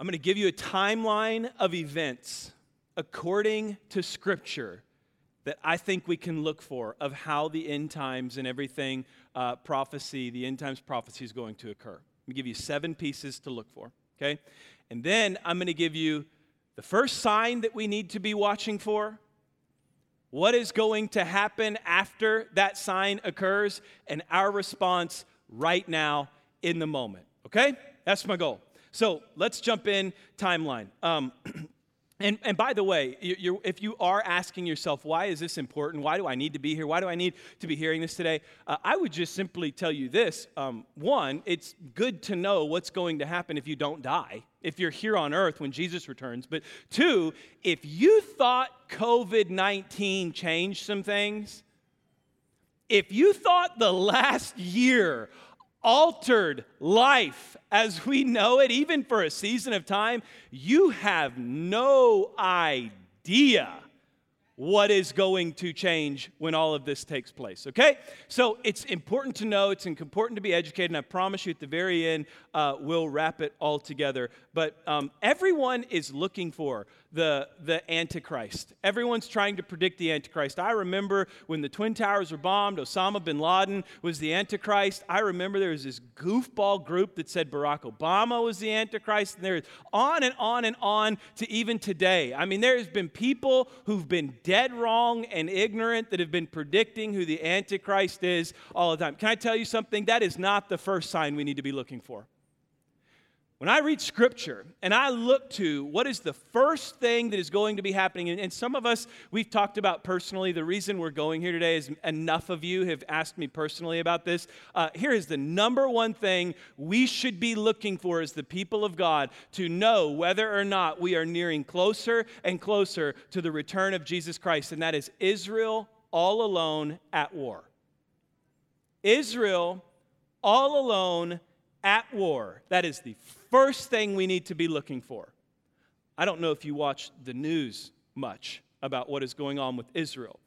I'm going to give you a timeline of events according to Scripture that I think we can look for of how the end times and everything uh, prophecy, the end times prophecy is going to occur. I'm going to give you seven pieces to look for, okay? And then I'm going to give you the first sign that we need to be watching for, what is going to happen after that sign occurs, and our response right now in the moment, okay? That's my goal. So let's jump in timeline. Um, And, and by the way, you, if you are asking yourself, why is this important? Why do I need to be here? Why do I need to be hearing this today? Uh, I would just simply tell you this. Um, one, it's good to know what's going to happen if you don't die, if you're here on earth when Jesus returns. But two, if you thought COVID 19 changed some things, if you thought the last year altered life as we know it, even for a season of time, you have no idea what is going to change when all of this takes place, okay? So it's important to know, it's important to be educated, and I promise you at the very end, uh, we'll wrap it all together. But um, everyone is looking for the, the Antichrist. Everyone's trying to predict the Antichrist. I remember when the Twin Towers were bombed, Osama bin Laden was the Antichrist. I remember there was this goofball group that said Barack Obama was the Antichrist, and there's on and on and on to even today. I mean, there's been people who've been dead wrong and ignorant that have been predicting who the Antichrist is all the time. Can I tell you something? That is not the first sign we need to be looking for. When I read scripture and I look to what is the first thing that is going to be happening, and, some of us we've talked about personally, the reason we're going here today is enough of you have asked me personally about this. Uh, here is the number one thing we should be looking for as the people of God to know whether or not we are nearing closer and closer to the return of Jesus Christ, and that is Israel all alone at war. Israel all alone at war. That is the first thing we need to be looking for. I don't know if you watch the news much about what is going on with Israel.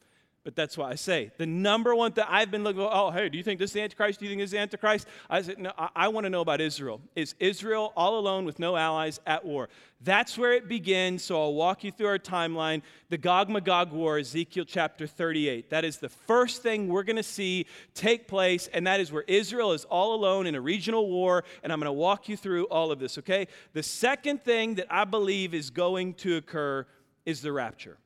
But that's why I say the number one thing I've been looking for. Oh, hey, do you think this is the Antichrist? Do you think this is the Antichrist? I said, no, I, I want to know about Israel. Is Israel all alone with no allies at war? That's where it begins. So I'll walk you through our timeline. The Gog Magog War, Ezekiel chapter 38. That is the first thing we're going to see take place, and that is where Israel is all alone in a regional war. And I'm going to walk you through all of this, okay? The second thing that I believe is going to occur is the rapture.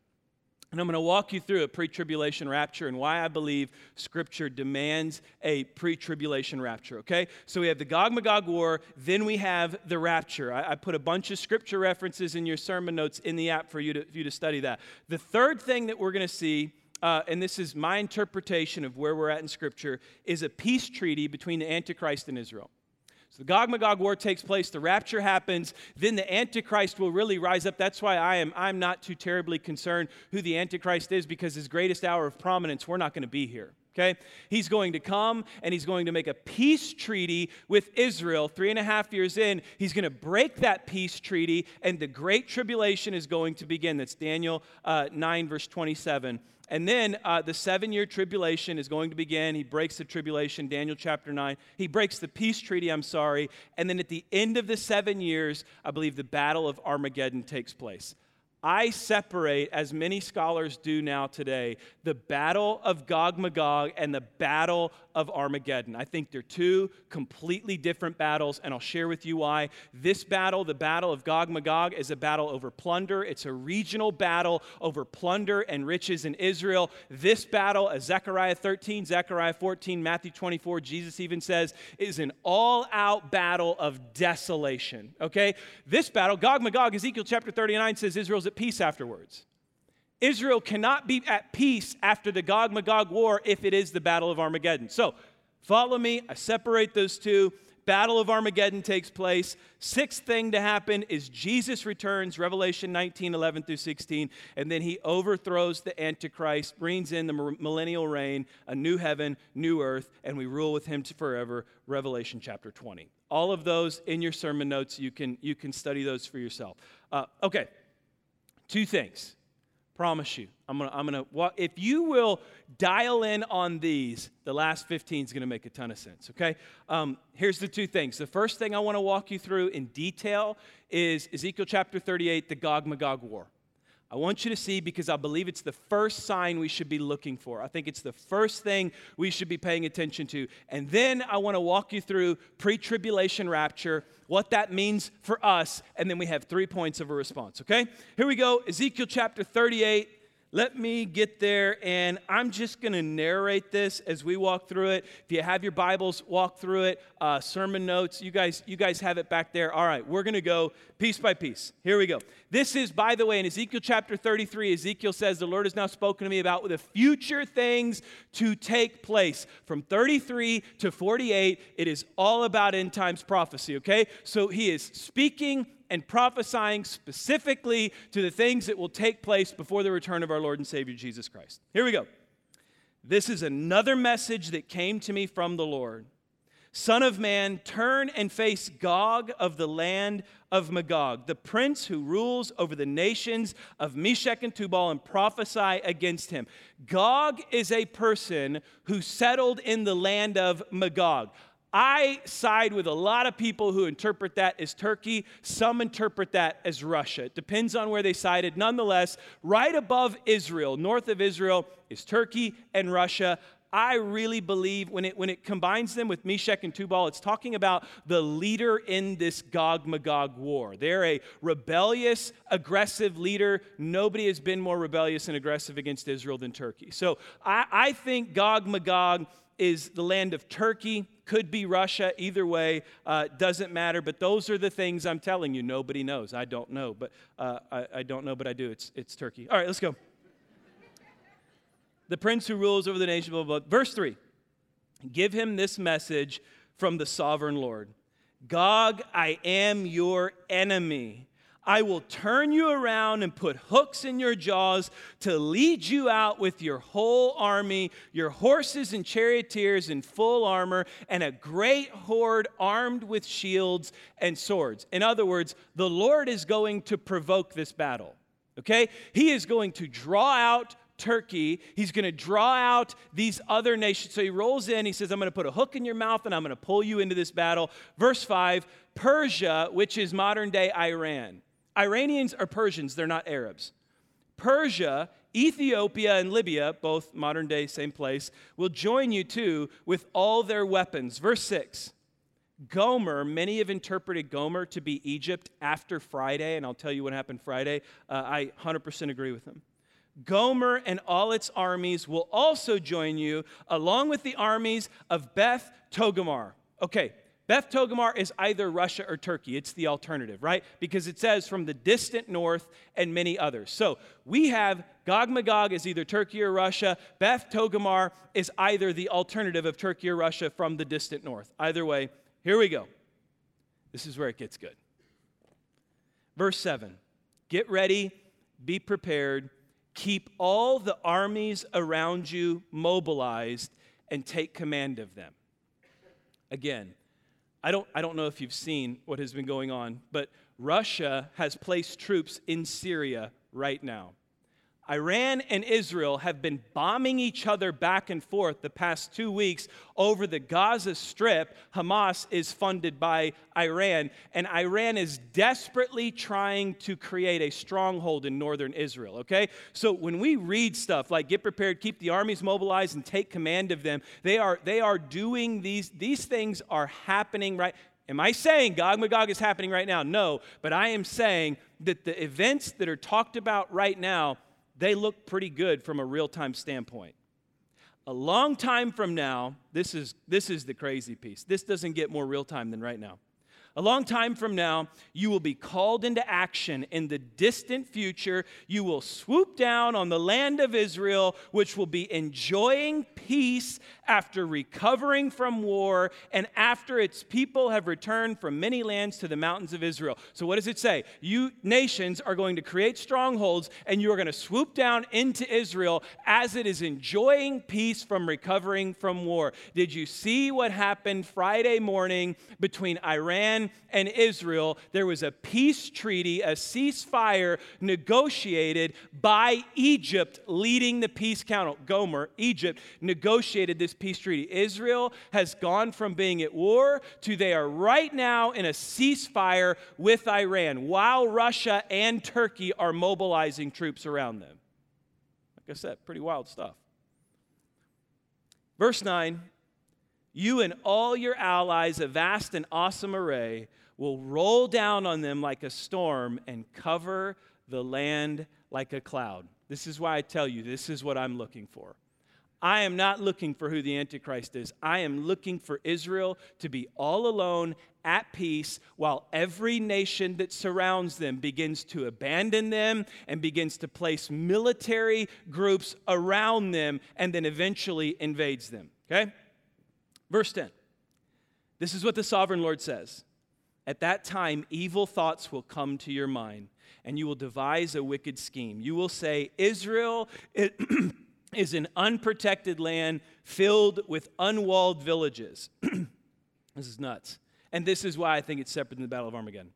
And I'm going to walk you through a pre tribulation rapture and why I believe Scripture demands a pre tribulation rapture, okay? So we have the Gog Magog War, then we have the rapture. I, I, put a bunch of Scripture references in your sermon notes in the app for you to, for you to study that. The third thing that we're going to see, uh, and this is my interpretation of where we're at in Scripture, is a peace treaty between the Antichrist and Israel. So the Gog Magog war takes place, the rapture happens, then the Antichrist will really rise up. That's why I am I'm not too terribly concerned who the Antichrist is, because his greatest hour of prominence, we're not going to be here. Okay? He's going to come and he's going to make a peace treaty with Israel. Three and a half years in, he's going to break that peace treaty, and the great tribulation is going to begin. That's Daniel uh, 9, verse 27. And then uh, the seven year tribulation is going to begin. He breaks the tribulation, Daniel chapter 9. He breaks the peace treaty, I'm sorry. And then at the end of the seven years, I believe the battle of Armageddon takes place. I separate, as many scholars do now today, the battle of Gog Magog and the battle of Armageddon. I think they're two completely different battles, and I'll share with you why. This battle, the battle of Gog Magog, is a battle over plunder. It's a regional battle over plunder and riches in Israel. This battle, as Zechariah 13, Zechariah 14, Matthew 24, Jesus even says, is an all out battle of desolation. Okay? This battle, Gog Magog, Ezekiel chapter 39 says Israel's at peace afterwards. Israel cannot be at peace after the Gog Magog war if it is the Battle of Armageddon. So, follow me. I separate those two. Battle of Armageddon takes place. Sixth thing to happen is Jesus returns, Revelation 19, 11 through 16, and then he overthrows the Antichrist, brings in the millennial reign, a new heaven, new earth, and we rule with him forever, Revelation chapter 20. All of those in your sermon notes, you can, you can study those for yourself. Uh, okay, Two things Promise you. I'm gonna, I'm gonna walk. If you will dial in on these, the last 15 is gonna make a ton of sense, okay? Um, here's the two things. The first thing I wanna walk you through in detail is Ezekiel chapter 38, the Gog Magog War. I want you to see because I believe it's the first sign we should be looking for. I think it's the first thing we should be paying attention to. And then I want to walk you through pre tribulation rapture, what that means for us, and then we have three points of a response, okay? Here we go Ezekiel chapter 38, let me get there, and I'm just going to narrate this as we walk through it. If you have your Bibles, walk through it. Uh, sermon notes, you guys, you guys have it back there. All right, we're going to go piece by piece. Here we go. This is, by the way, in Ezekiel chapter 33. Ezekiel says, "The Lord has now spoken to me about the future things to take place." From 33 to 48, it is all about end times prophecy. Okay, so he is speaking and prophesying specifically to the things that will take place before the return of our Lord and Savior Jesus Christ. Here we go. This is another message that came to me from the Lord. Son of man, turn and face Gog of the land of Magog, the prince who rules over the nations of Meshech and Tubal, and prophesy against him. Gog is a person who settled in the land of Magog. I side with a lot of people who interpret that as Turkey. Some interpret that as Russia. It depends on where they sided. Nonetheless, right above Israel, north of Israel, is Turkey and Russia. I really believe when it, when it combines them with Meshech and Tubal, it's talking about the leader in this Gog Magog war. They're a rebellious, aggressive leader. Nobody has been more rebellious and aggressive against Israel than Turkey. So I, I think Gog Magog is the land of Turkey, could be Russia, either way, uh, doesn't matter. But those are the things I'm telling you. Nobody knows. I don't know, but uh, I, I, don't know, but I do. It's, it's Turkey. All right, let's go. the prince who rules over the nation, blah, blah, blah. Verse 3 Give him this message from the sovereign Lord Gog, I am your enemy I will turn you around and put hooks in your jaws to lead you out with your whole army, your horses and charioteers in full armor, and a great horde armed with shields and swords. In other words, the Lord is going to provoke this battle. Okay? He is going to draw out Turkey. He's going to draw out these other nations. So he rolls in. He says, I'm going to put a hook in your mouth and I'm going to pull you into this battle. Verse 5 Persia, which is modern day Iran. Iranians are Persians, they're not Arabs. Persia, Ethiopia, and Libya, both modern day, same place, will join you too with all their weapons. Verse 6. Gomer, many have interpreted Gomer to be Egypt after Friday, and I'll tell you what happened Friday. Uh, I 100% agree with them. Gomer and all its armies will also join you, along with the armies of Beth Togarmah. Okay, Beth Togarmah is either Russia or Turkey. It's the alternative, right? Because it says from the distant north and many others. So we have Gog Magog is either Turkey or Russia. Beth Togarmah is either the alternative of Turkey or Russia from the distant north. Either way, here we go. This is where it gets good. Verse 7 Get ready, be prepared, keep all the armies around you mobilized, and take command of them. Again, I don't, I don't know if you've seen what has been going on, but Russia has placed troops in Syria right now. Iran and Israel have been bombing each other back and forth the past two weeks over the Gaza Strip. Hamas is funded by Iran, and Iran is desperately trying to create a stronghold in northern Israel, okay? So when we read stuff like get prepared, keep the armies mobilized, and take command of them, they are, they are doing these, these things are happening right. Am I saying Gog Magog is happening right now? No, but I am saying that the events that are talked about right now they look pretty good from a real time standpoint. A long time from now, this is, this is the crazy piece. This doesn't get more real time than right now. A long time from now, you will be called into action. In the distant future, you will swoop down on the land of Israel, which will be enjoying peace after recovering from war and after its people have returned from many lands to the mountains of Israel. So, what does it say? You nations are going to create strongholds and you are going to swoop down into Israel as it is enjoying peace from recovering from war. Did you see what happened Friday morning between Iran And Israel, there was a peace treaty, a ceasefire negotiated by Egypt leading the peace council. Gomer, Egypt, negotiated this peace treaty. Israel has gone from being at war to they are right now in a ceasefire with Iran while Russia and Turkey are mobilizing troops around them. Like I said, pretty wild stuff. Verse 9 You and all your allies, a vast and awesome array, will roll down on them like a storm and cover the land like a cloud. This is why I tell you, this is what I'm looking for. I am not looking for who the Antichrist is. I am looking for Israel to be all alone, at peace, while every nation that surrounds them begins to abandon them and begins to place military groups around them and then eventually invades them. Okay? Verse 10. This is what the sovereign Lord says. At that time, evil thoughts will come to your mind, and you will devise a wicked scheme. You will say, Israel. Is an unprotected land filled with unwalled villages. this is nuts. And this is why I think it's separate than the Battle of Armageddon.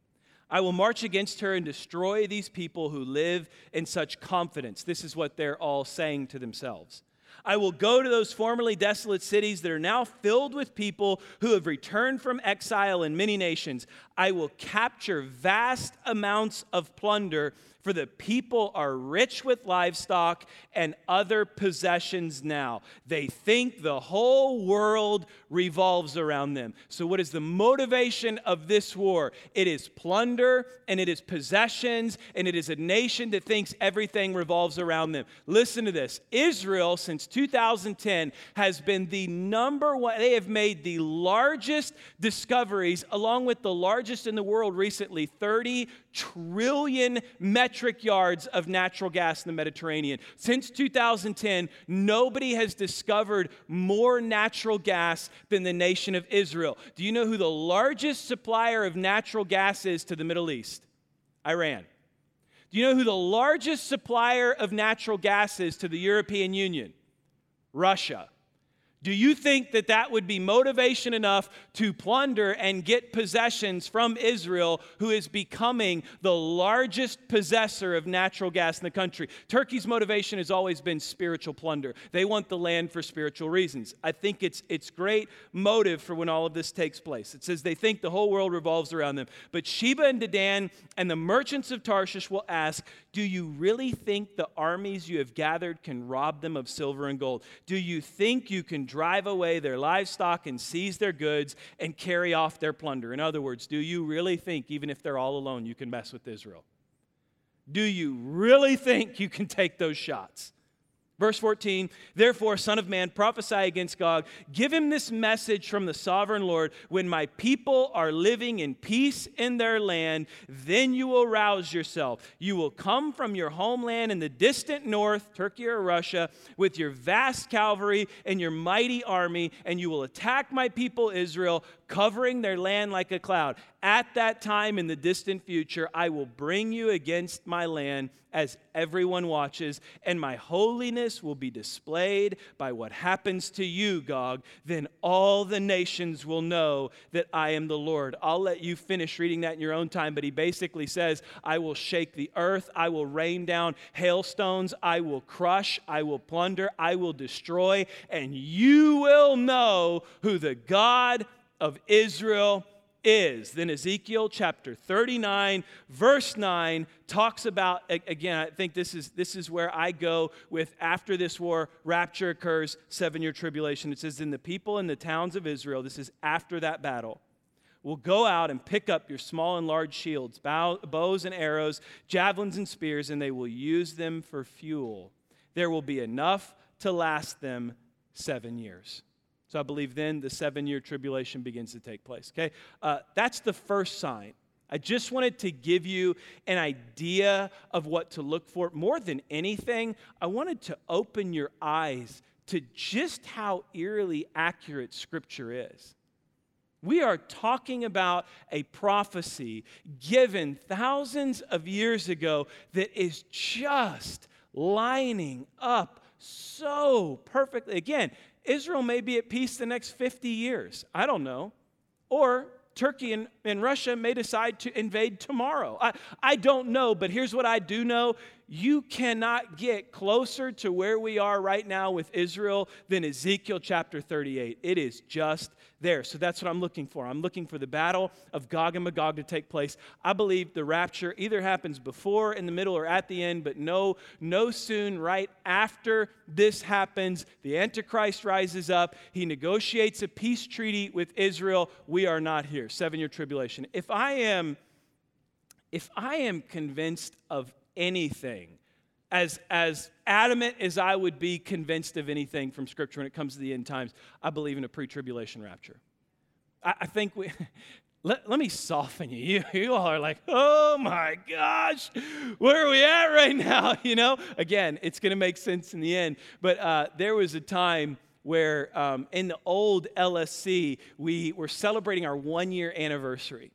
I will march against her and destroy these people who live in such confidence. This is what they're all saying to themselves. I will go to those formerly desolate cities that are now filled with people who have returned from exile in many nations. I will capture vast amounts of plunder for the people are rich with livestock and other possessions now. They think the whole world revolves around them. So, what is the motivation of this war? It is plunder and it is possessions and it is a nation that thinks everything revolves around them. Listen to this Israel, since 2010, has been the number one, they have made the largest discoveries, along with the largest in the world recently 30 trillion metric yards of natural gas in the Mediterranean. Since 2010, nobody has discovered more natural gas than the nation of Israel. Do you know who the largest supplier of natural gas is to the Middle East? Iran. Do you know who the largest supplier of natural gas is to the European Union? Russia. Do you think that that would be motivation enough to plunder and get possessions from Israel, who is becoming the largest possessor of natural gas in the country? Turkey's motivation has always been spiritual plunder. They want the land for spiritual reasons. I think it's, it's great motive for when all of this takes place. It says they think the whole world revolves around them. But Sheba and Dedan and the merchants of Tarshish will ask, Do you really think the armies you have gathered can rob them of silver and gold? Do you think you can drive away their livestock and seize their goods and carry off their plunder. In other words, do you really think, even if they're all alone, you can mess with Israel? Do you really think you can take those shots? Verse 14, therefore, Son of Man, prophesy against Gog. Give him this message from the sovereign Lord. When my people are living in peace in their land, then you will rouse yourself. You will come from your homeland in the distant north, Turkey or Russia, with your vast cavalry and your mighty army, and you will attack my people Israel, covering their land like a cloud. At that time in the distant future, I will bring you against my land as everyone watches, and my holiness will be displayed by what happens to you, Gog. Then all the nations will know that I am the Lord. I'll let you finish reading that in your own time, but he basically says, I will shake the earth, I will rain down hailstones, I will crush, I will plunder, I will destroy, and you will know who the God of Israel is. Then Ezekiel chapter 39, verse 9, talks about, again, I think this is, this is where I go with after this war, rapture occurs, seven year tribulation. It says, In the people in the towns of Israel, this is after that battle, will go out and pick up your small and large shields, bow, bows and arrows, javelins and spears, and they will use them for fuel. There will be enough to last them seven years. So I believe then the seven year tribulation begins to take place. Okay? Uh, that's the first sign. I just wanted to give you an idea of what to look for. More than anything, I wanted to open your eyes to just how eerily accurate Scripture is. We are talking about a prophecy given thousands of years ago that is just lining up so perfectly. Again, Israel may be at peace the next 50 years. I don't know. Or Turkey and, and Russia may decide to invade tomorrow. I, I don't know, but here's what I do know you cannot get closer to where we are right now with Israel than Ezekiel chapter 38. It is just there. So that's what I'm looking for. I'm looking for the battle of Gog and Magog to take place. I believe the rapture either happens before, in the middle, or at the end, but no, no soon, right after this happens, the Antichrist rises up. He negotiates a peace treaty with Israel. We are not here. Seven year tribulation. If I am if I am convinced of anything, as, as adamant as I would be convinced of anything from Scripture when it comes to the end times, I believe in a pre tribulation rapture. I, I, think we. Let, let me soften you. you. You all are like, oh my gosh, where are we at right now? You know, again, it's going to make sense in the end. But uh, there was a time where um, in the old LSC, we were celebrating our one year anniversary.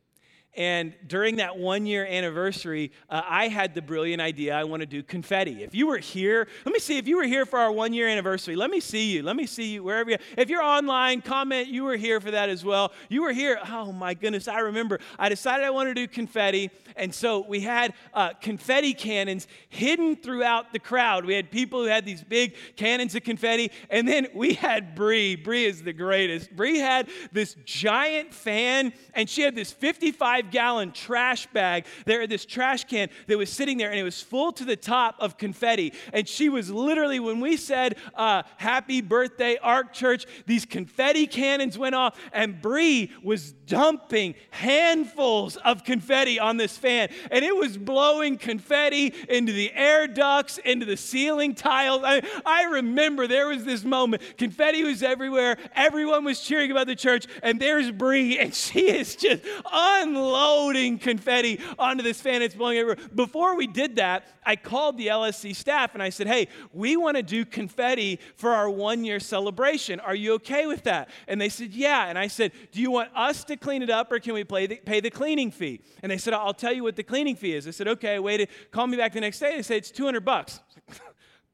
And during that one year anniversary, uh, I had the brilliant idea I want to do confetti. If you were here, let me see, if you were here for our one year anniversary, let me see you. Let me see you wherever you If you're online, comment you were here for that as well. You were here. Oh my goodness, I remember. I decided I wanted to do confetti. And so we had uh, confetti cannons hidden throughout the crowd. We had people who had these big cannons of confetti. And then we had Bree. Bree is the greatest. Bree had this giant fan, and she had this 55 five gallon trash bag there, this trash can that was sitting there, and it was full to the top of confetti. And she was literally, when we said, uh, Happy birthday, Ark Church, these confetti cannons went off, and Bree was dumping handfuls of confetti on this fan. And it was blowing confetti into the air ducts, into the ceiling tiles. I, I remember there was this moment. Confetti was everywhere. Everyone was cheering about the church. And there's Bree, and she is just unloading Loading confetti onto this fan. It's blowing everywhere. Before we did that, I called the LSC staff and I said, hey, we want to do confetti for our one year celebration. Are you okay with that? And they said, yeah. And I said, do you want us to clean it up or can we the, pay the cleaning fee? And they said, I'll tell you what the cleaning fee is. I said, okay, I waited. Call me back the next day. They said, it's 200 bucks.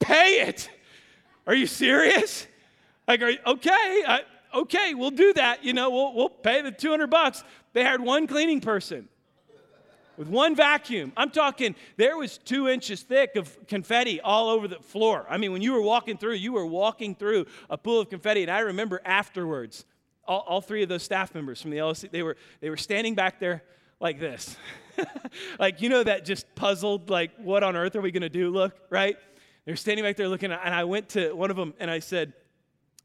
pay it. Are you serious? Like, are you, okay, I, okay, we'll do that. You know, we'll, we'll pay the 200 bucks. They hired one cleaning person with one vacuum. I'm talking, there was two inches thick of confetti all over the floor. I mean, when you were walking through, you were walking through a pool of confetti. And I remember afterwards, all, all three of those staff members from the LSC, they were, they were standing back there like this. like, you know, that just puzzled, like, what on earth are we going to do look, right? They're standing back there looking, and I went to one of them and I said,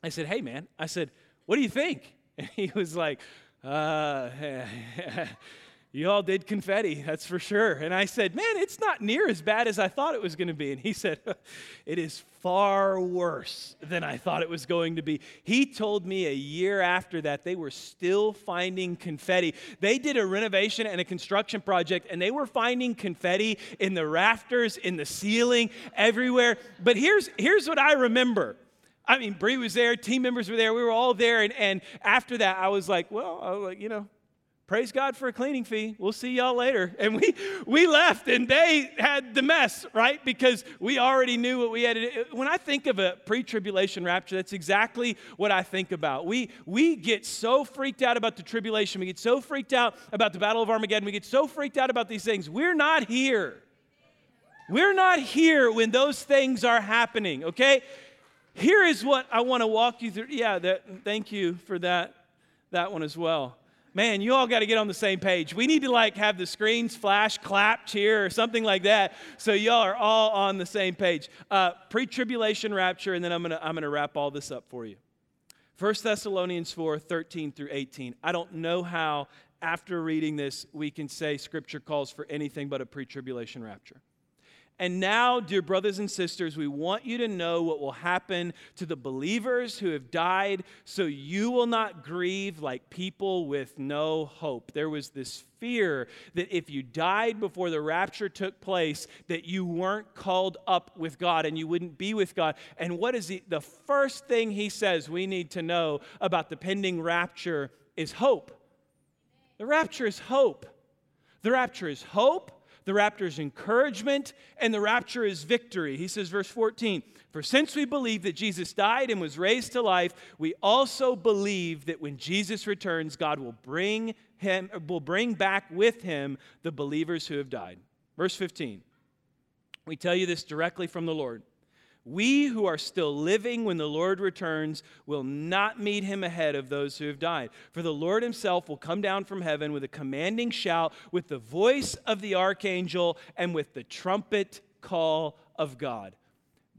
I said, hey, man, I said, what do you think? And he was like, uh, you all did confetti, that's for sure. And I said, Man, it's not near as bad as I thought it was going to be. And he said, It is far worse than I thought it was going to be. He told me a year after that they were still finding confetti. They did a renovation and a construction project, and they were finding confetti in the rafters, in the ceiling, everywhere. But here's, here's what I remember. I mean, Bree was there, team members were there, we were all there. And, and after that, I was like, well, was like, you know, praise God for a cleaning fee. We'll see y'all later. And we, we left and they had the mess, right? Because we already knew what we had to. When I think of a pre tribulation rapture, that's exactly what I think about. We, we get so freaked out about the tribulation. We get so freaked out about the Battle of Armageddon. We get so freaked out about these things. We're not here. We're not here when those things are happening, okay? Here is what I want to walk you through. Yeah, that, thank you for that, that one as well. Man, you all got to get on the same page. We need to like have the screens flash, clap, cheer, or something like that, so y'all are all on the same page. Uh, Pre-tribulation rapture, and then I'm gonna I'm gonna wrap all this up for you. 1 Thessalonians 4, 13 through 18. I don't know how after reading this we can say Scripture calls for anything but a pre-tribulation rapture. And now, dear brothers and sisters, we want you to know what will happen to the believers who have died so you will not grieve like people with no hope. There was this fear that if you died before the rapture took place that you weren't called up with God and you wouldn't be with God. And what is he, the first thing he says we need to know about the pending rapture is hope. The rapture is hope. The rapture is hope the rapture is encouragement, and the rapture is victory. He says, verse 14, For since we believe that Jesus died and was raised to life, we also believe that when Jesus returns, God will bring him will bring back with him the believers who have died. Verse 15. We tell you this directly from the Lord. We who are still living when the Lord returns will not meet him ahead of those who have died. For the Lord himself will come down from heaven with a commanding shout, with the voice of the archangel, and with the trumpet call of God.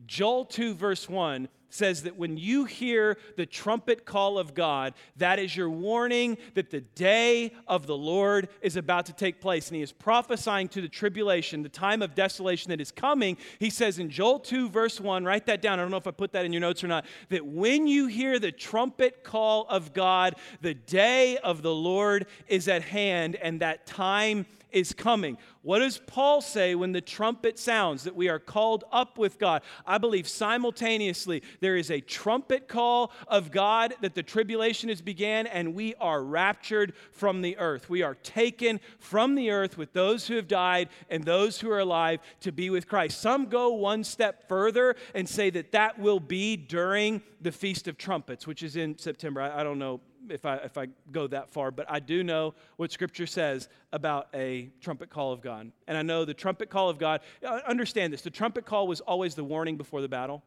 Joel 2, verse 1 says that when you hear the trumpet call of God, that is your warning that the day of the Lord is about to take place. And he is prophesying to the tribulation, the time of desolation that is coming. He says in Joel 2, verse 1, write that down. I don't know if I put that in your notes or not. That when you hear the trumpet call of God, the day of the Lord is at hand, and that time is coming. What does Paul say when the trumpet sounds? That we are called up with God. I believe simultaneously there is a trumpet call of God that the tribulation has began, and we are raptured from the earth. We are taken from the earth with those who have died and those who are alive to be with Christ. Some go one step further and say that that will be during the Feast of Trumpets, which is in September. I, I don't know if I, if I go that far, but I do know what Scripture says about a trumpet call of God. And I know the trumpet call of God, uh, understand this, the trumpet call was always the warning before the battle.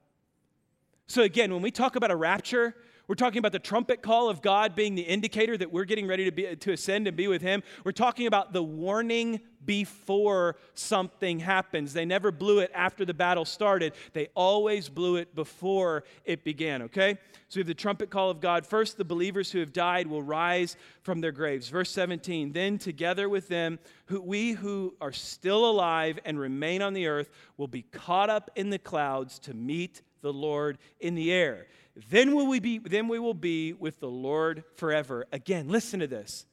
So again, when we talk about a rapture, we're talking about the trumpet call of God being the indicator that we're getting ready to, be, to ascend and be with Him. We're talking about the warning before something happens. They never blew it after the battle started, they always blew it before it began, okay? So we have the trumpet call of God. First, the believers who have died will rise from their graves. Verse 17, then together with them, who, we who are still alive and remain on the earth will be caught up in the clouds to meet the Lord in the air. Then will we be then we will be with the Lord forever. Again, listen to this.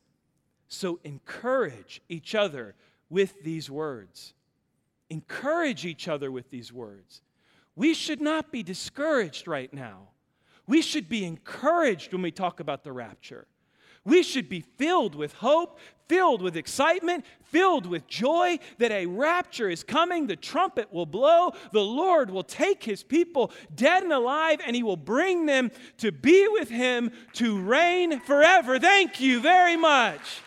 So encourage each other with these words. Encourage each other with these words. We should not be discouraged right now. We should be encouraged when we talk about the rapture. We should be filled with hope, filled with excitement, filled with joy that a rapture is coming. The trumpet will blow. The Lord will take his people, dead and alive, and he will bring them to be with him to reign forever. Thank you very much.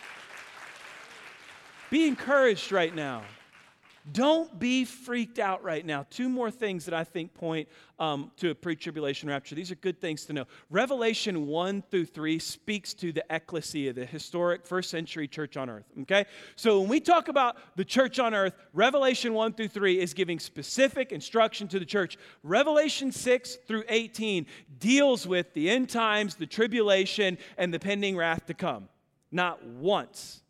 Be encouraged right now. Don't be freaked out right now. Two more things that I think point um, to a pre tribulation rapture. These are good things to know. Revelation 1 through 3 speaks to the ecclesia, the historic first century church on earth. Okay? So when we talk about the church on earth, Revelation 1 through 3 is giving specific instruction to the church. Revelation 6 through 18 deals with the end times, the tribulation, and the pending wrath to come. Not once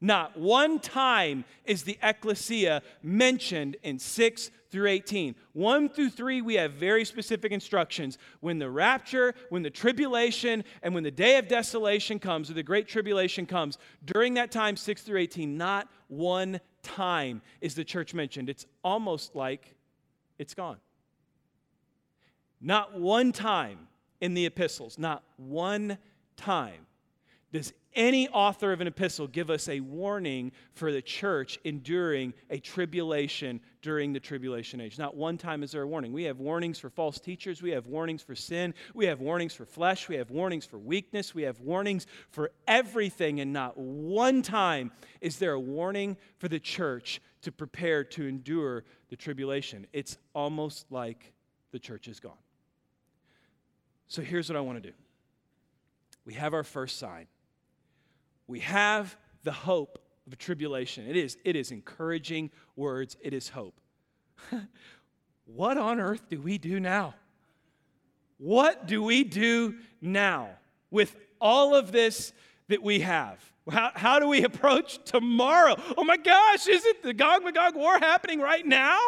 not one time is the ecclesia mentioned in 6 through 18. 1 through 3, we have very specific instructions. When the rapture, when the tribulation, and when the day of desolation comes, or the great tribulation comes, during that time, 6 through 18, not one time is the church mentioned. It's almost like it's gone. Not one time in the epistles, not one time does any author of an epistle give us a warning for the church enduring a tribulation during the tribulation age? Not one time is there a warning. We have warnings for false teachers, we have warnings for sin, we have warnings for flesh, we have warnings for weakness, we have warnings for everything, and not one time is there a warning for the church to prepare to endure the tribulation. It's almost like the church is gone. So here's what I want to do. We have our first sign we have the hope of tribulation. It is, it is encouraging words, it is hope. what on earth do we do now? What do we do now with all of this that we have? How, how do we approach tomorrow? Oh my gosh, is it the Gog Magog war happening right now?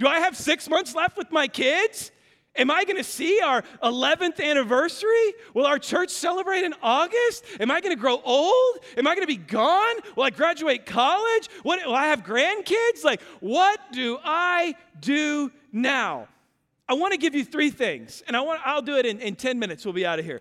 Do I have six months left with my kids? Am I going to see our 11th anniversary? Will our church celebrate in August? Am I going to grow old? Am I going to be gone? Will I graduate college? What, will I have grandkids? Like, what do I do now? I want to give you three things, and I want, I'll do it in, in 10 minutes. We'll be out of here.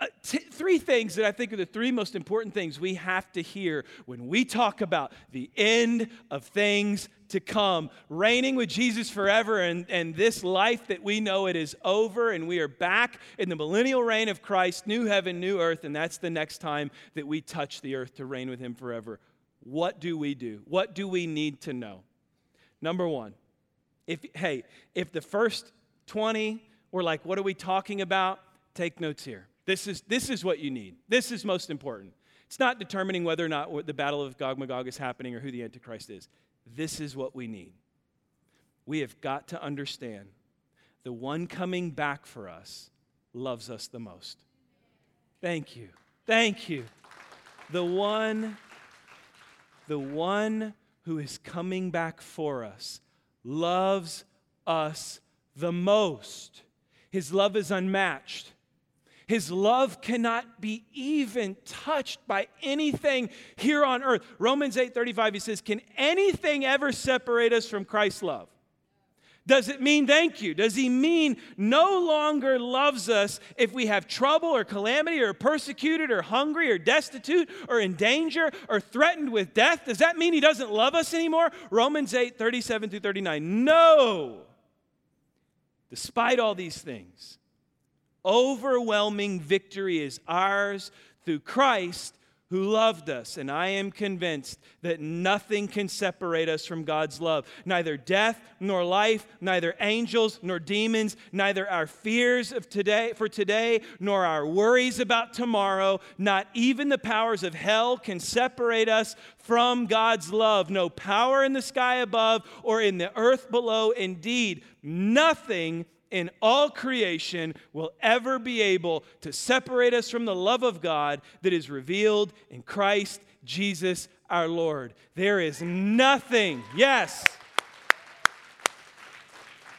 Uh, t- three things that I think are the three most important things we have to hear when we talk about the end of things to come, reigning with Jesus forever, and, and this life that we know it is over, and we are back in the millennial reign of Christ, new heaven, new earth, and that's the next time that we touch the earth to reign with Him forever. What do we do? What do we need to know? Number one, if, hey, if the first 20 were like, what are we talking about? Take notes here. This is, this is what you need. This is most important. It's not determining whether or not the battle of Gog Magog is happening or who the Antichrist is. This is what we need. We have got to understand the one coming back for us loves us the most. Thank you. Thank you. The one, the one who is coming back for us loves us the most. His love is unmatched. His love cannot be even touched by anything here on earth. Romans 8:35 he says, "Can anything ever separate us from Christ's love?" Does it mean thank you? Does he mean no longer loves us if we have trouble or calamity or persecuted or hungry or destitute or in danger or threatened with death? Does that mean he doesn't love us anymore? Romans 8, 37 through 39. No. Despite all these things, overwhelming victory is ours through Christ who loved us. And I am convinced that nothing can separate us from God's love. Neither death nor life, neither angels nor demons, neither our fears of today for today nor our worries about tomorrow, not even the powers of hell can separate us from God's love. No power in the sky above or in the earth below. Indeed, nothing in all creation will ever be able to separate us from the love of God that is revealed in Christ Jesus our Lord. There is nothing, yes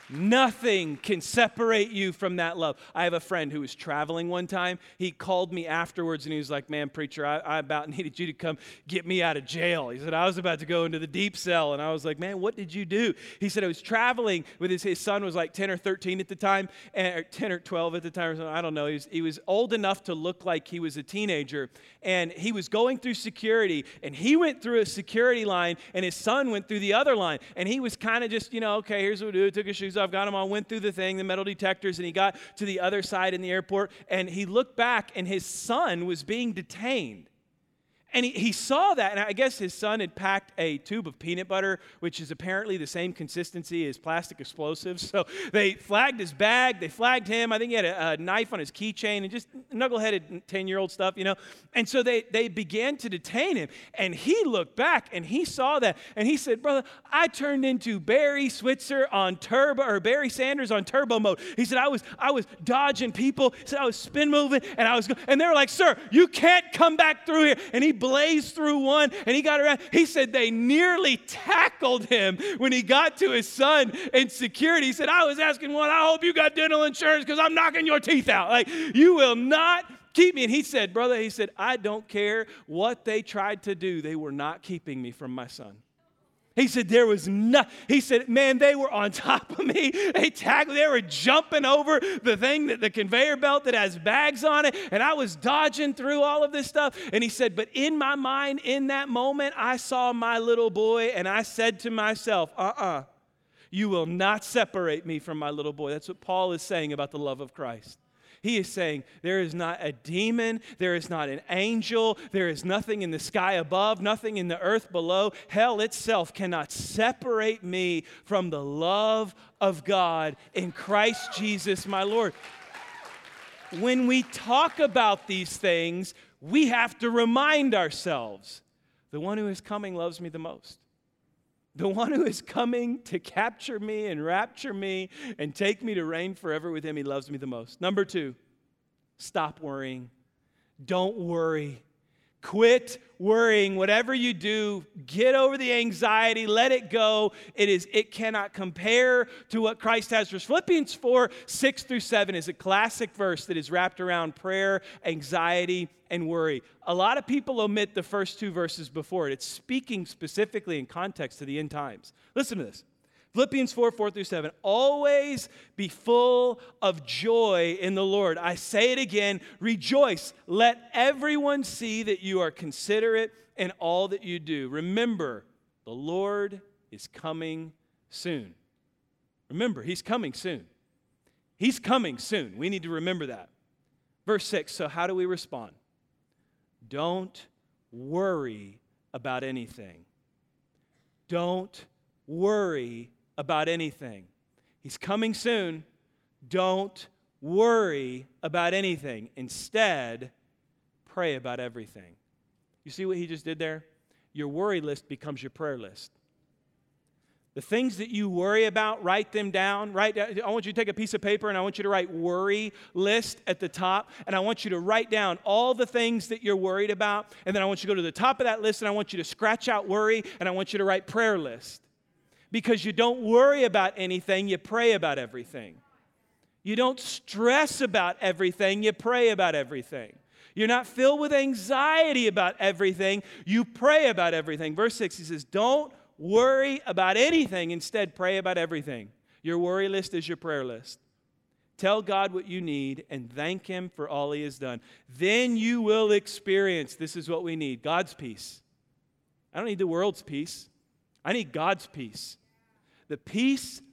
Nothing can separate you from that love. I have a friend who was traveling one time. He called me afterwards and he was like, Man, preacher, I, I, about needed you to come get me out of jail. He said, I was about to go into the deep cell. And I was like, Man, what did you do? He said, I was traveling with his, his son was like 10 or 13 at the time, eh, or 10 or 12 at the time. I don't know. He was, he was old enough to look like he was a teenager. And he was going through security and he went through a security line and his son went through the other line. And he was kind of just, you know, okay, here's what we do. Took his shoes off, got him on, went through the thing, the metal detectors, and he got to the other side in the airport. And he looked back, and his son was being detained. And he, he saw that, and I guess his son had packed a tube of peanut butter, which is apparently the same consistency as plastic explosives. So they flagged his bag, they flagged him. I think he had a, a knife on his keychain and just knuckleheaded 10 year old stuff, you know. And so they, they began to detain him. And he looked back and he saw that, and he said, Brother, I turned into Barry Switzer on turbo, or Barry Sanders on turbo mode. He said, I was, I was dodging people, he said, I was spin moving, and I was, and they were like, Sir, you can't come back through here. And he blazed through one and he got around. He said they nearly tackled him when he got to his son in security. He said, I was asking one, I hope you got dental insurance because I'm knocking your teeth out. Like, you will not keep me. And he said, Brother, he said, I don't care what they tried to do, they were not keeping me from my son. He said, There was no, he said, Man, they were on top of me. They tackled, they were jumping over the thing that the conveyor belt that has bags on it. And I was dodging through all of this stuff. And he said, But in my mind, in that moment, I saw my little boy and I said to myself, Uh uh-uh, uh, you will not separate me from my little boy. That's what Paul is saying about the love of Christ. He is saying, There is not a demon, there is not an angel, there is nothing in the sky above, nothing in the earth below. Hell itself cannot separate me from the love of God in Christ Jesus, my Lord. When we talk about these things, we have to remind ourselves the one who is coming loves me the most the one who is coming to capture me and rapture me and take me to reign forever with him, he loves me the most. Number two, stop worrying. Don't worry. Quit worrying. Whatever you do, get over the anxiety, let it go. It is it cannot compare to what Christ has for us. Philippians 4, 6 through 7 is a classic verse that is wrapped around prayer, anxiety, and worry. A lot of people omit the first two verses before it. It's speaking specifically in context to the end times. Listen to this. Philippians 4 4 through 7. Always be full of joy in the Lord. I say it again rejoice. Let everyone see that you are considerate in all that you do. Remember, the Lord is coming soon. Remember, He's coming soon. He's coming soon. We need to remember that. Verse 6 So, how do we respond? Don't worry about anything. Don't worry about anything. He's coming soon. Don't worry about anything. Instead, pray about everything. You see what he just did there? Your worry list becomes your prayer list. The things that you worry about, write them down. Write. I want you to take a piece of paper and I want you to write worry list at the top. And I want you to write down all the things that you're worried about. And then I want you to go to the top of that list and I want you to scratch out worry and I want you to write prayer list. Because you don't worry about anything, you pray about everything. You don't stress about everything, you pray about everything. You're not filled with anxiety about everything, you pray about everything. Verse 6, he says, Don't worry about anything, instead, pray about everything. Your worry list is your prayer list. Tell God what you need and thank Him for all He has done. Then you will experience this is what we need God's peace. I don't need the world's peace, I need God's peace. The peace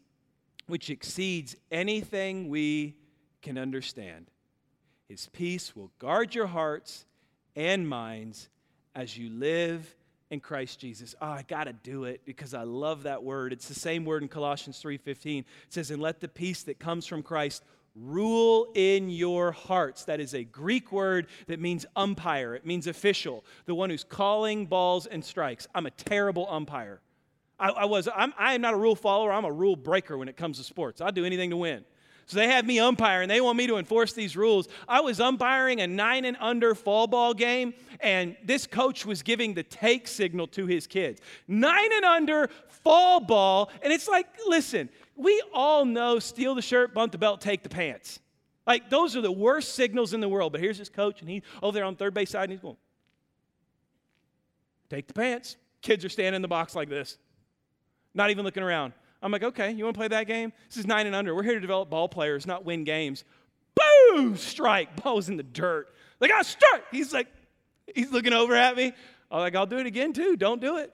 which exceeds anything we can understand. His peace will guard your hearts and minds as you live in Christ Jesus. Oh, I got to do it because I love that word. It's the same word in Colossians 3:15. It says, "And let the peace that comes from Christ rule in your hearts." That is a Greek word that means umpire. It means official, the one who's calling balls and strikes. I'm a terrible umpire. I, I was. I'm, I am not a rule follower. I'm a rule breaker when it comes to sports. I'll do anything to win. So they have me umpire and they want me to enforce these rules. I was umpiring a nine and under fall ball game, and this coach was giving the take signal to his kids. Nine and under fall ball, and it's like, listen, we all know steal the shirt, bump the belt, take the pants. Like, those are the worst signals in the world. But here's this coach, and he's over there on third base side, and he's going, take the pants. Kids are standing in the box like this, not even looking around. I'm like, okay, you want to play that game? This is nine and under. We're here to develop ball players, not win games. Boom! Strike. Ball in the dirt. Like, I strike. He's like, he's looking over at me. I'm like, I'll do it again too. Don't do it.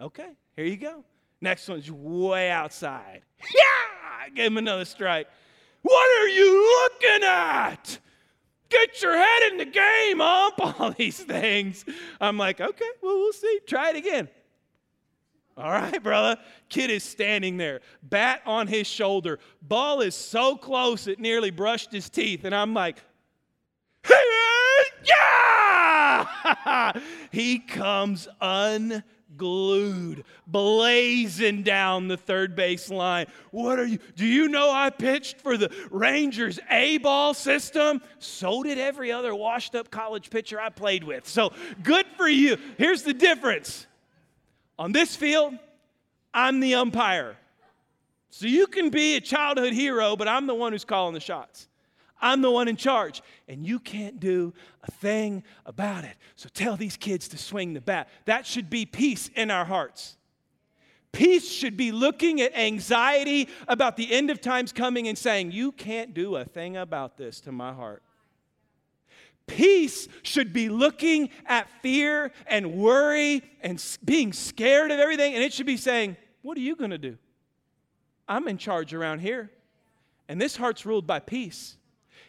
Okay, here you go. Next one's way outside. Yeah! I gave him another strike. What are you looking at? Get your head in the game, ump. All these things. I'm like, okay, well, we'll see. Try it again. All right, brother. Kid is standing there, bat on his shoulder. Ball is so close it nearly brushed his teeth. And I'm like, yeah! he comes unglued, blazing down the third base line. What are you? Do you know I pitched for the Rangers A ball system? So did every other washed up college pitcher I played with. So good for you. Here's the difference on this field, I'm the umpire. So you can be a childhood hero, but I'm the one who's calling the shots. I'm the one in charge, and you can't do a thing about it. So tell these kids to swing the bat. That should be peace in our hearts. Peace should be looking at anxiety about the end of times coming and saying, You can't do a thing about this to my heart. Peace should be looking at fear and worry and being scared of everything, and it should be saying, What are you going to do? I'm in charge around here. And this heart's ruled by peace.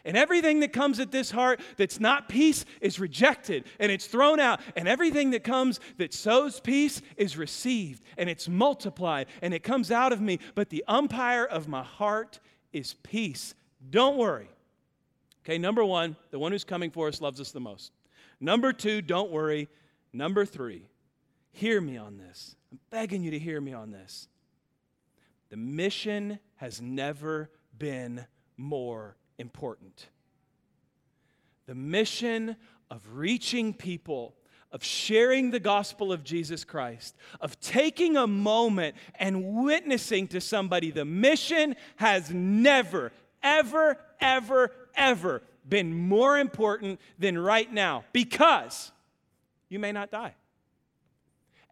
And everything that comes at this heart that's not peace is rejected and it's thrown out. And everything that comes that sows peace is received and it's multiplied and it comes out of me. But the umpire of my heart is peace. Don't worry. Okay, number one, the one who's coming for us loves us the most. Number two, don't worry. Number three, hear me on this. I'm begging you to hear me on this. The mission has never been more important. The mission of reaching people, of sharing the gospel of Jesus Christ, of taking a moment and witnessing to somebody, the mission has never, ever, ever, ever been more important than right now because you may not die.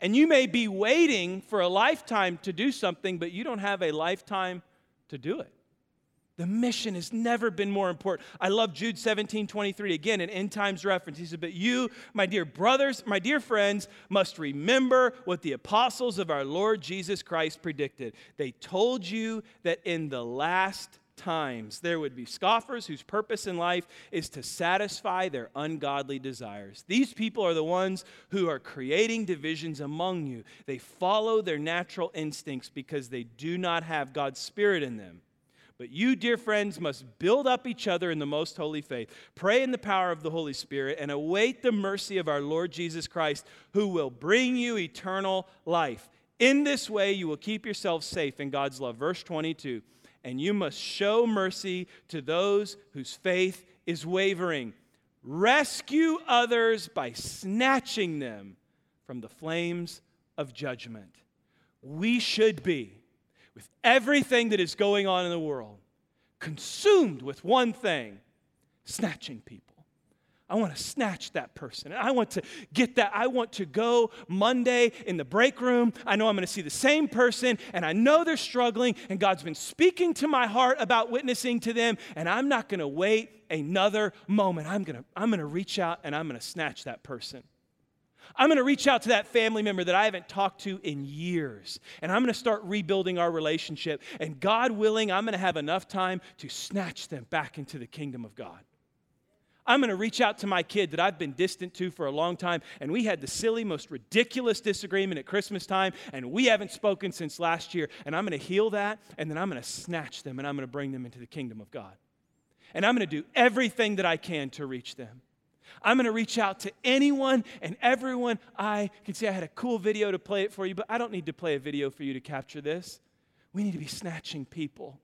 And you may be waiting for a lifetime to do something, but you don't have a lifetime to do it. The mission has never been more important. I love Jude 17, 23. Again, an end times reference. He said, But you, my dear brothers, my dear friends, must remember what the apostles of our Lord Jesus Christ predicted. They told you that in the last times there would be scoffers whose purpose in life is to satisfy their ungodly desires. These people are the ones who are creating divisions among you. They follow their natural instincts because they do not have God's Spirit in them. But you, dear friends, must build up each other in the most holy faith. Pray in the power of the Holy Spirit and await the mercy of our Lord Jesus Christ, who will bring you eternal life. In this way, you will keep yourselves safe in God's love. Verse 22 And you must show mercy to those whose faith is wavering. Rescue others by snatching them from the flames of judgment. We should be with everything that is going on in the world, consumed with one thing snatching people. I want to snatch that person. I want to get that. I want to go Monday in the break room. I know I'm going to see the same person, and I know they're struggling, and God's been speaking to my heart about witnessing to them, and I'm not going to wait another moment. I'm going to, I'm going to reach out and I'm going to snatch that person. I'm going to reach out to that family member that I haven't talked to in years, and I'm going to start rebuilding our relationship. And God willing, I'm going to have enough time to snatch them back into the kingdom of God. I'm going to reach out to my kid that I've been distant to for a long time, and we had the silly, most ridiculous disagreement at Christmas time, and we haven't spoken since last year. And I'm going to heal that, and then I'm going to snatch them, and I'm going to bring them into the kingdom of God. And I'm going to do everything that I can to reach them. I'm going to reach out to anyone and everyone I can see. I had a cool video to play it for you, but I don't need to play a video for you to capture this. We need to be snatching people.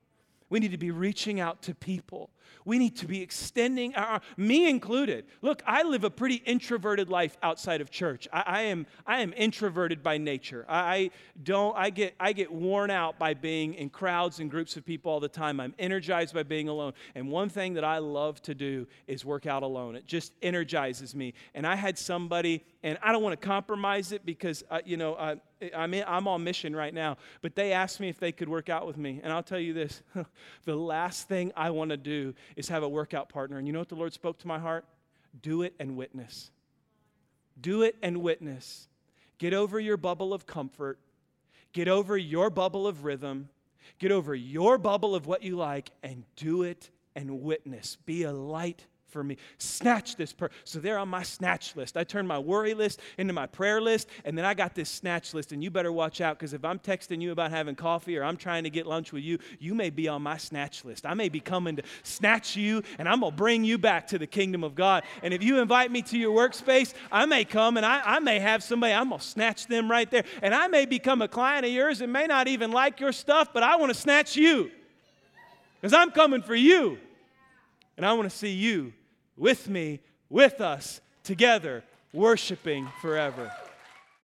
We need to be reaching out to people. We need to be extending our, me included. Look, I live a pretty introverted life outside of church. I, I am, I am introverted by nature. I, I, don't, I get, I get worn out by being in crowds and groups of people all the time. I'm energized by being alone. And one thing that I love to do is work out alone. It just energizes me. And I had somebody, and I don't want to compromise it because, uh, you know, uh, I'm, in, I'm on mission right now, but they asked me if they could work out with me. And I'll tell you this the last thing I want to do is have a workout partner. And you know what the Lord spoke to my heart? Do it and witness. Do it and witness. Get over your bubble of comfort, get over your bubble of rhythm, get over your bubble of what you like, and do it and witness. Be a light for me. Snatch this person. So they're on my snatch list. I turn my worry list into my prayer list, and then I got this snatch list. And you better watch out because if I'm texting you about having coffee or I'm trying to get lunch with you, you may be on my snatch list. I may be coming to snatch you, and I'm going to bring you back to the kingdom of God. And if you invite me to your workspace, I may come and I, I may have somebody, I'm going to snatch them right there. And I may become a client of yours and may not even like your stuff, but I want to snatch you because I'm coming for you. And I want to see you with me, with us, together, worshiping forever.